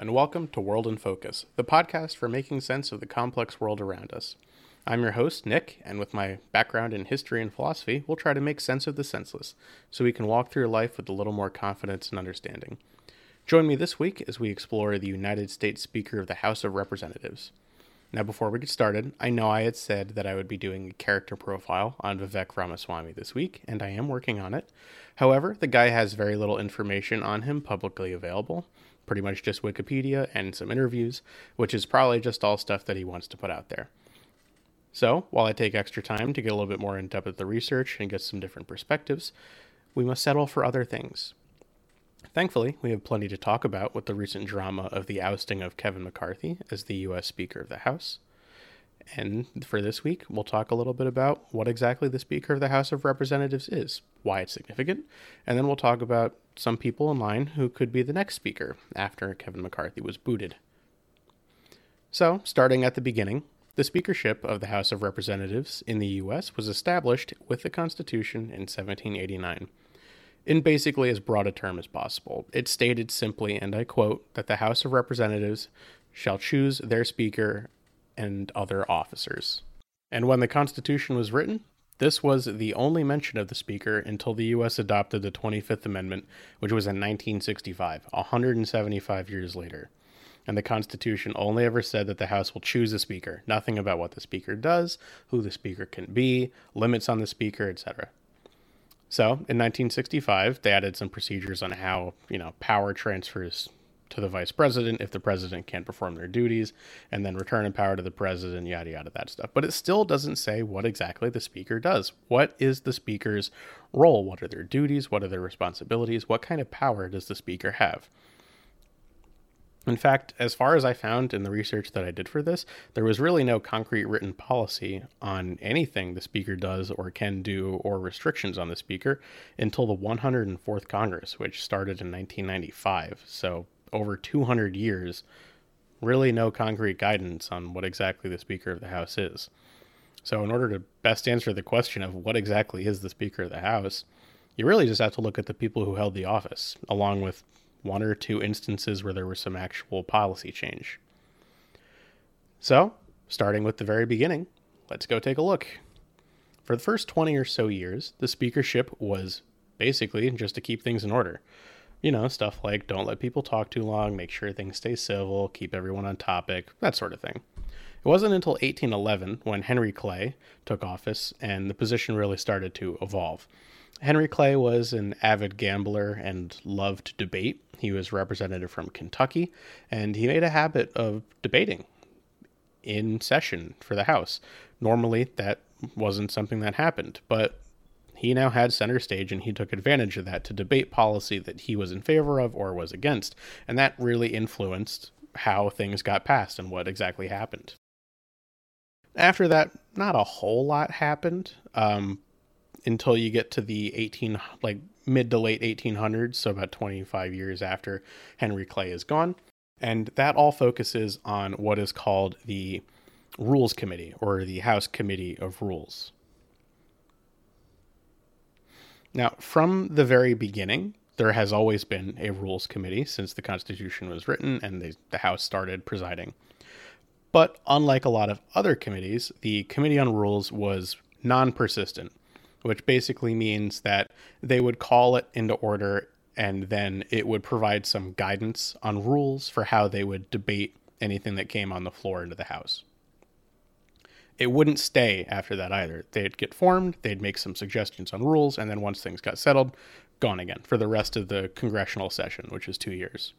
and welcome to World in Focus, the podcast for making sense of the complex world around us. I'm your host, Nick, and with my background in history and philosophy, we'll try to make sense of the senseless so we can walk through life with a little more confidence and understanding. Join me this week as we explore the United States Speaker of the House of Representatives. Now, before we get started, I know I had said that I would be doing a character profile on Vivek Ramaswamy this week, and I am working on it. However, the guy has very little information on him publicly available, pretty much just Wikipedia and some interviews, which is probably just all stuff that he wants to put out there. So, while I take extra time to get a little bit more in depth with the research and get some different perspectives, we must settle for other things. Thankfully, we have plenty to talk about with the recent drama of the ousting of Kevin McCarthy as the U.S. Speaker of the House. And for this week, we'll talk a little bit about what exactly the Speaker of the House of Representatives is, why it's significant, and then we'll talk about some people in line who could be the next Speaker after Kevin McCarthy was booted. So, starting at the beginning, the Speakership of the House of Representatives in the U.S. was established with the Constitution in 1789. In basically as broad a term as possible, it stated simply, and I quote, that the House of Representatives shall choose their Speaker and other officers. And when the Constitution was written, this was the only mention of the Speaker until the U.S. adopted the 25th Amendment, which was in 1965, 175 years later. And the Constitution only ever said that the House will choose a Speaker, nothing about what the Speaker does, who the Speaker can be, limits on the Speaker, etc. So, in 1965, they added some procedures on how, you know, power transfers to the vice president if the president can't perform their duties, and then return in power to the president, yada yada, that stuff. But it still doesn't say what exactly the speaker does. What is the speaker's role? What are their duties? What are their responsibilities? What kind of power does the speaker have? In fact, as far as I found in the research that I did for this, there was really no concrete written policy on anything the speaker does or can do or restrictions on the speaker until the 104th Congress, which started in 1995. So over 200 years, really no concrete guidance on what exactly the Speaker of the House is. So, in order to best answer the question of what exactly is the Speaker of the House, you really just have to look at the people who held the office, along with one or two instances where there was some actual policy change. So, starting with the very beginning, let's go take a look. For the first 20 or so years, the speakership was basically just to keep things in order you know, stuff like don't let people talk too long, make sure things stay civil, keep everyone on topic, that sort of thing. It wasn't until 1811 when Henry Clay took office and the position really started to evolve. Henry Clay was an avid gambler and loved debate. He was representative from Kentucky, and he made a habit of debating in session for the House. Normally, that wasn't something that happened, but he now had center stage and he took advantage of that to debate policy that he was in favor of or was against. And that really influenced how things got passed and what exactly happened. After that, not a whole lot happened um, until you get to the 18, like mid to late 1800s, so about 25 years after Henry Clay is gone. And that all focuses on what is called the Rules Committee or the House Committee of Rules. Now, from the very beginning, there has always been a rules committee since the Constitution was written and the, House started presiding. But unlike a lot of other committees, the Committee on Rules was non persistent, which basically means that they would call it into order and then it would provide some guidance on rules for how they would debate anything that came on the floor into the House it wouldn't stay after that either. They'd get formed, they'd make some suggestions on rules, and then once things got settled, gone again for the rest of the congressional session, which is two years.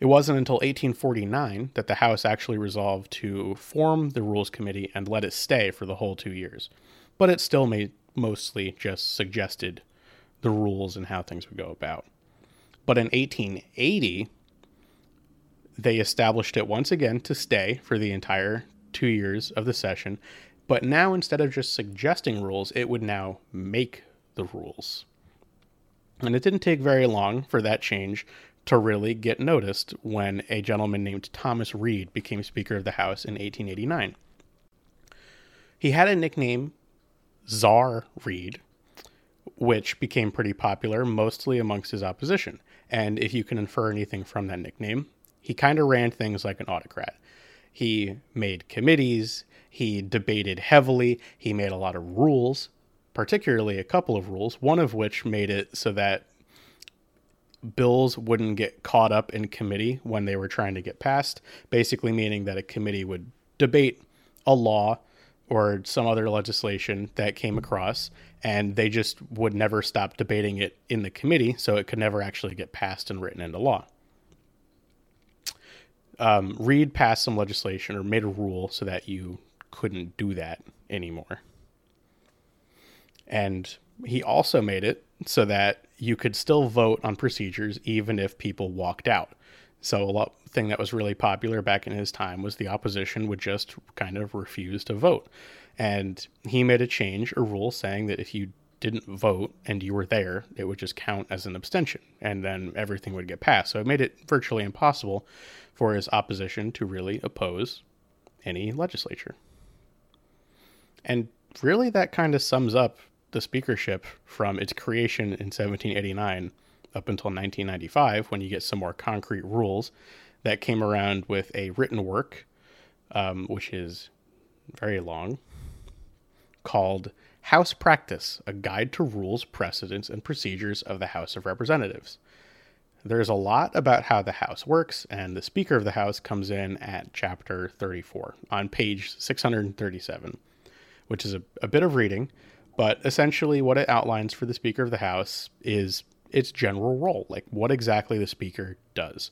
It wasn't until 1849 that the House actually resolved to form the Rules Committee and let it stay for the whole two years. But it still made mostly just suggested the rules and how things would go about. But in 1880, they established it once again to stay for the entire two years of the session. But now, instead of just suggesting rules, it would now make the rules. And it didn't take very long for that change to really get noticed when a gentleman named Thomas Reed became Speaker of the House in 1889. He had a nickname, Czar Reed, which became pretty popular mostly amongst his opposition. And if you can infer anything from that nickname, He kind of ran things like an autocrat. He made committees, he debated heavily, he made a lot of rules, particularly a couple of rules, one of which made it so that bills wouldn't get caught up in committee when they were trying to get passed, basically meaning that a committee would debate a law or some other legislation that came across and they just would never stop debating it in the committee so it could never actually get passed and written into law. Um, Reed passed some legislation or made a rule so that you couldn't do that anymore. And he also made it so that you could still vote on procedures even if people walked out. So a lot thing that was really popular back in his time was the opposition would just kind of refuse to vote. And he made a change, a rule saying that if you didn't vote and you were there, it would just count as an abstention and then everything would get passed. So it made it virtually impossible for his opposition to really oppose any legislature. And really, that kind of sums up the speakership from its creation in 1789 up until 1995, when you get some more concrete rules that came around with a written work, um, which is very long, called House Practice A Guide to Rules, Precedents, and Procedures of the House of Representatives. There's a lot about how the House works, and the Speaker of the House comes in at chapter 34 on page 637, which is a, a bit of reading, but essentially what it outlines for the Speaker of the House is its general role, like what exactly the Speaker does.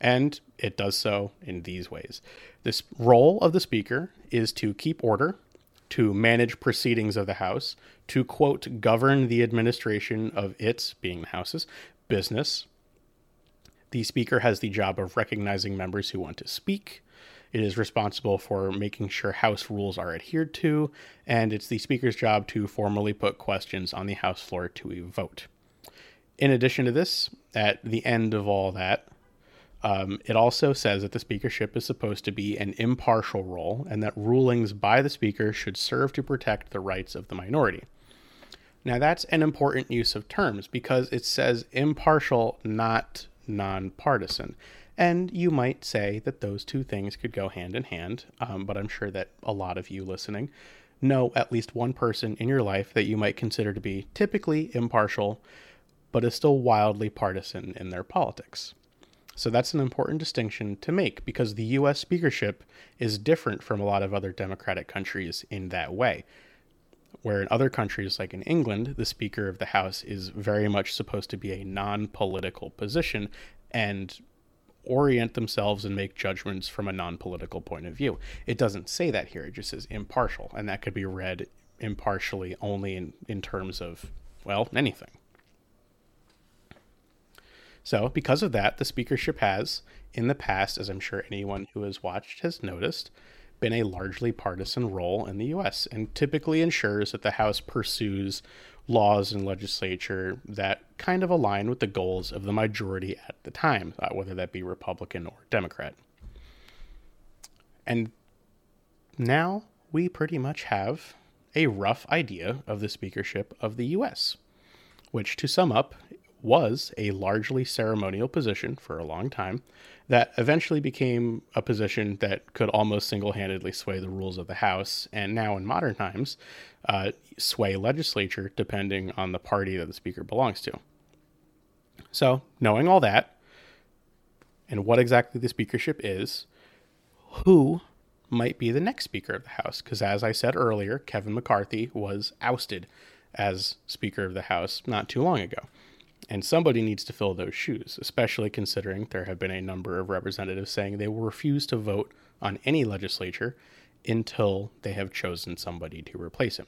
And it does so in these ways. This role of the Speaker is to keep order, to manage proceedings of the House, to quote, govern the administration of its, being the House's, business. The Speaker has the job of recognizing members who want to speak. It is responsible for making sure House rules are adhered to, and it's the Speaker's job to formally put questions on the House floor to a vote. In addition to this, at the end of all that, um, it also says that the speakership is supposed to be an impartial role and that rulings by the speaker should serve to protect the rights of the minority. Now, that's an important use of terms because it says impartial, not nonpartisan. And you might say that those two things could go hand in hand, um, but I'm sure that a lot of you listening know at least one person in your life that you might consider to be typically impartial, but is still wildly partisan in their politics. So that's an important distinction to make because the US speakership is different from a lot of other democratic countries in that way. Where in other countries, like in England, the Speaker of the House is very much supposed to be a non political position and orient themselves and make judgments from a non political point of view. It doesn't say that here, it just says impartial, and that could be read impartially only in, in terms of, well, anything. So, because of that, the speakership has, in the past, as I'm sure anyone who has watched has noticed, been a largely partisan role in the US and typically ensures that the House pursues laws and legislature that kind of align with the goals of the majority at the time, uh, whether that be Republican or Democrat. And now we pretty much have a rough idea of the speakership of the US, which, to sum up, was a largely ceremonial position for a long time that eventually became a position that could almost single handedly sway the rules of the House, and now in modern times, uh, sway legislature depending on the party that the Speaker belongs to. So, knowing all that, and what exactly the speakership is, who might be the next Speaker of the House? Because, as I said earlier, Kevin McCarthy was ousted as Speaker of the House not too long ago. And somebody needs to fill those shoes, especially considering there have been a number of representatives saying they will refuse to vote on any legislature until they have chosen somebody to replace him.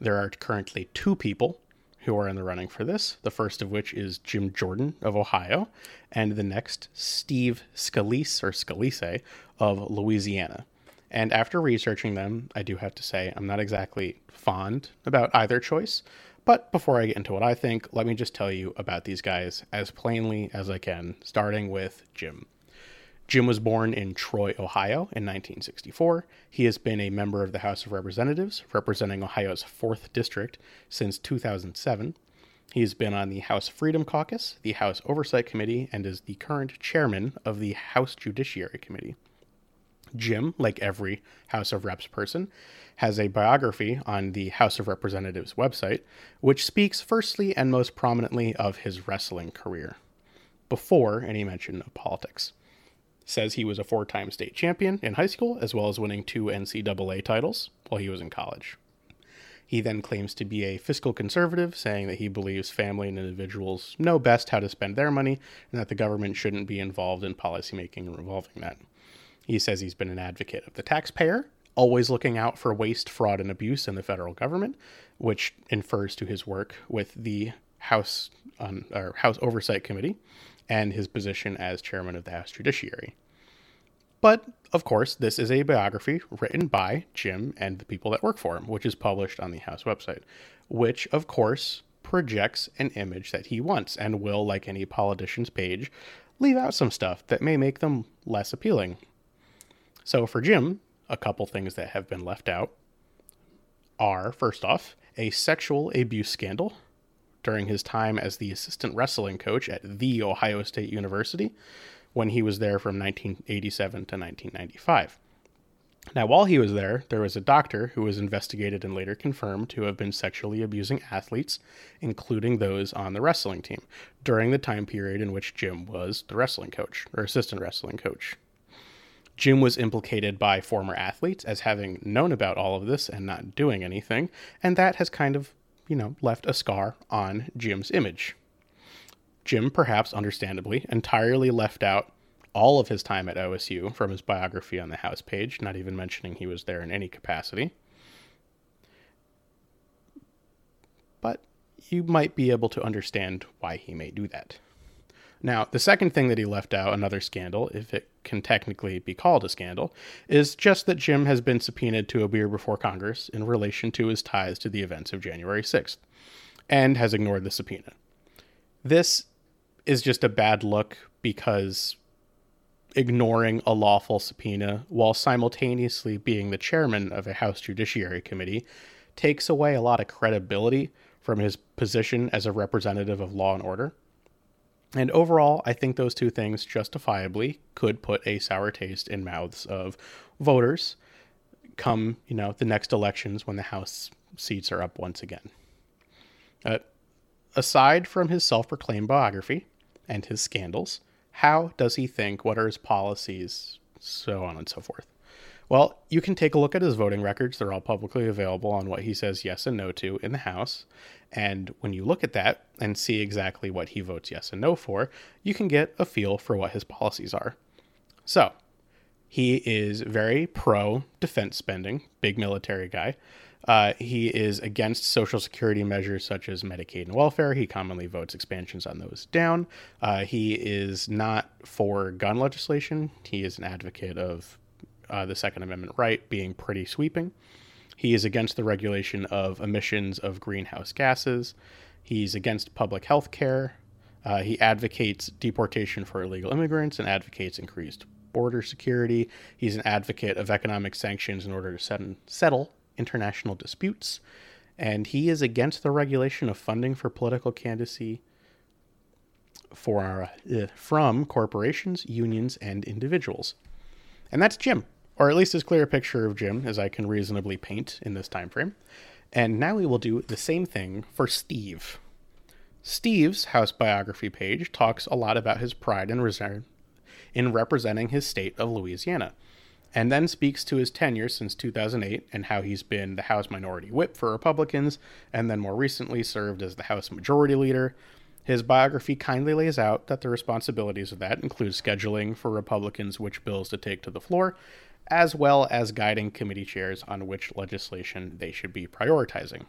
There are currently two people who are in the running for this, the first of which is Jim Jordan of Ohio, and the next, Steve Scalise or Scalise of Louisiana. And after researching them, I do have to say I'm not exactly fond about either choice, but before I get into what I think, let me just tell you about these guys as plainly as I can, starting with Jim. Jim was born in Troy, Ohio in 1964. He has been a member of the House of Representatives, representing Ohio's 4th District since 2007. He's been on the House Freedom Caucus, the House Oversight Committee, and is the current chairman of the House Judiciary Committee. Jim, like every House of Reps person, has a biography on the House of Representatives website, which speaks firstly and most prominently of his wrestling career, before any mention of politics. Says he was a four time state champion in high school, as well as winning two NCAA titles while he was in college. He then claims to be a fiscal conservative, saying that he believes family and individuals know best how to spend their money and that the government shouldn't be involved in policymaking involving that. He says he's been an advocate of the taxpayer, always looking out for waste, fraud, and abuse in the federal government, which infers to his work with the House on, or House Oversight Committee and his position as chairman of the House Judiciary. But of course, this is a biography written by Jim and the people that work for him, which is published on the House website, which of course projects an image that he wants and will, like any politician's page, leave out some stuff that may make them less appealing. So for Jim, a couple things that have been left out are first off, a sexual abuse scandal during his time as the assistant wrestling coach at The Ohio State University when he was there from 1987 to 1995. Now, while he was there, there was a doctor who was investigated and later confirmed to have been sexually abusing athletes, including those on the wrestling team, during the time period in which Jim was the wrestling coach or assistant wrestling coach. Jim was implicated by former athletes as having known about all of this and not doing anything, and that has kind of you know, left a scar on Jim's image. Jim, perhaps understandably, entirely left out all of his time at OSU from his biography on the house page, not even mentioning he was there in any capacity. But you might be able to understand why he may do that. Now, the second thing that he left out, another scandal, if it can technically be called a scandal, is just that Jim has been subpoenaed to appear before Congress in relation to his ties to the events of January 6th, and has ignored the subpoena. This is just a bad look because ignoring a lawful subpoena while simultaneously being the chairman of a House Judiciary Committee takes away a lot of credibility from his position as a representative of law and order. And overall, I think those two things justifiably could put a sour taste in mouths of voters come, you know, the next elections when the House seats are up once again. Uh, aside from his self proclaimed biography and his scandals, how does he think? What are his policies? So on and so forth. Well, you can take a look at his voting records. They're all publicly available on what he says yes and no to in the House. And when you look at that and see exactly what he votes yes and no for, you can get a feel for what his policies are. So, he is very pro defense spending, big military guy. Uh, he is against social security measures such as Medicaid and welfare. He commonly votes expansions on those down. Uh, he is not for gun legislation. He is an advocate of uh, the Second Amendment right being pretty sweeping. He is against the regulation of emissions of greenhouse gases. He's against public health care. Uh, he advocates deportation for illegal immigrants and advocates increased border security. He's an advocate of economic sanctions in order to set settle international disputes. And he is against the regulation of funding for political candidacy for uh, from corporations, unions, and individuals. And that's Jim or at least as clear a picture of Jim as I can reasonably paint in this time frame. And now we will do the same thing for Steve. Steve's house biography page talks a lot about his pride and reserve in representing his state of Louisiana, and then speaks to his tenure since 2008 and how he's been the House Minority Whip for Republicans, and then more recently served as the House Majority Leader. His biography kindly lays out that the responsibilities of that include scheduling for Republicans which bills to take to the floor, as well as guiding committee chairs on which legislation they should be prioritizing.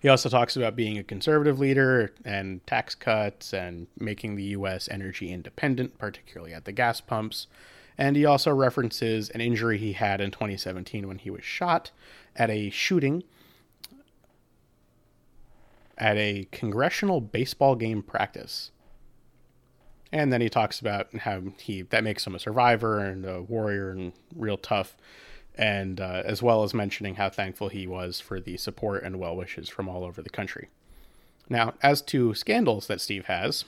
He also talks about being a conservative leader and tax cuts and making the U.S. energy independent, particularly at the gas pumps. And he also references an injury he had in 2017 when he was shot at a shooting at a congressional baseball game practice. And then he talks about how he that makes him a survivor and a warrior and real tough, and uh, as well as mentioning how thankful he was for the support and well wishes from all over the country. Now, as to scandals that Steve has,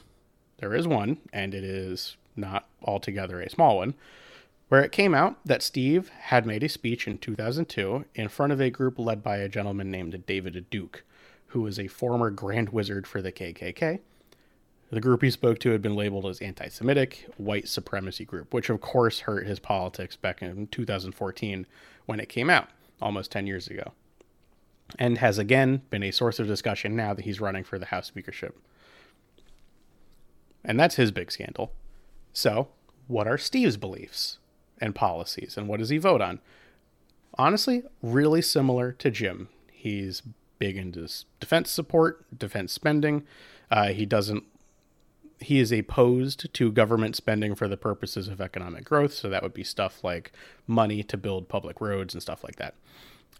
there is one, and it is not altogether a small one, where it came out that Steve had made a speech in 2002 in front of a group led by a gentleman named David Duke, who was a former Grand Wizard for the KKK. The group he spoke to had been labeled as anti Semitic, white supremacy group, which of course hurt his politics back in 2014 when it came out, almost 10 years ago, and has again been a source of discussion now that he's running for the House speakership. And that's his big scandal. So, what are Steve's beliefs and policies, and what does he vote on? Honestly, really similar to Jim. He's big into defense support, defense spending. Uh, he doesn't. He is opposed to government spending for the purposes of economic growth. So that would be stuff like money to build public roads and stuff like that.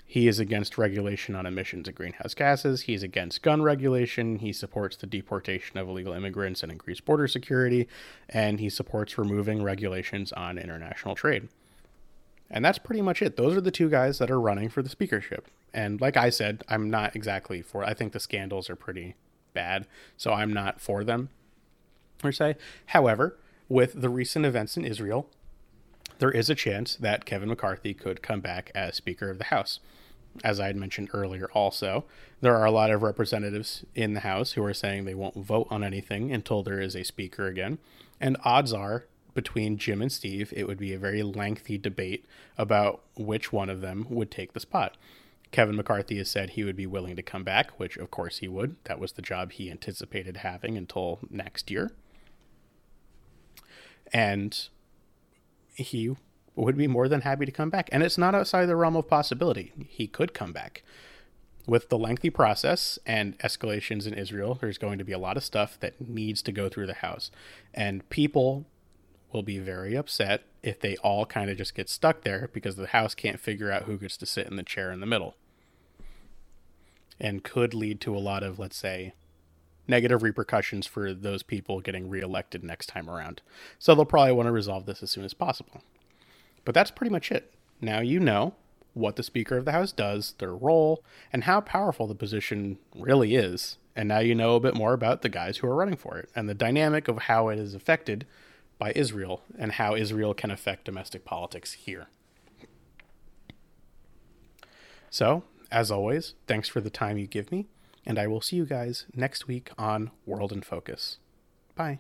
He is against regulation on emissions of greenhouse gases. He's against gun regulation. He supports the deportation of illegal immigrants and increased border security. And he supports removing regulations on international trade. And that's pretty much it. Those are the two guys that are running for the speakership. And like I said, I'm not exactly for I think the scandals are pretty bad, so I'm not for them per se. However, with the recent events in Israel, there is a chance that Kevin McCarthy could come back as Speaker of the House. As I had mentioned earlier, also, there are a lot of representatives in the House who are saying they won't vote on anything until there is a Speaker again. And odds are, between Jim and Steve, it would be a very lengthy debate about which one of them would take the spot. Kevin McCarthy has said he would be willing to come back, which of course he would. That was the job he anticipated having until next year. And he would be more than happy to come back. And it's not outside the realm of possibility. He could come back. With the lengthy process and escalations in Israel, there's going to be a lot of stuff that needs to go through the House. And people will be very upset if they all kind of just get stuck there because the House can't figure out who gets to sit in the chair in the middle. And could lead to a lot of, let's say, negative repercussions for those people getting reelected next time around. So they'll probably want to resolve this as soon as possible. But that's pretty much it. Now you know what the Speaker of the House does, their role, and how powerful the position really is. And now you know a bit more about the guys who are running for it and the dynamic of how it is affected by Israel and how Israel can affect domestic politics here. So, as always, thanks for the time you give me and I will see you guys next week on World in Focus. Bye.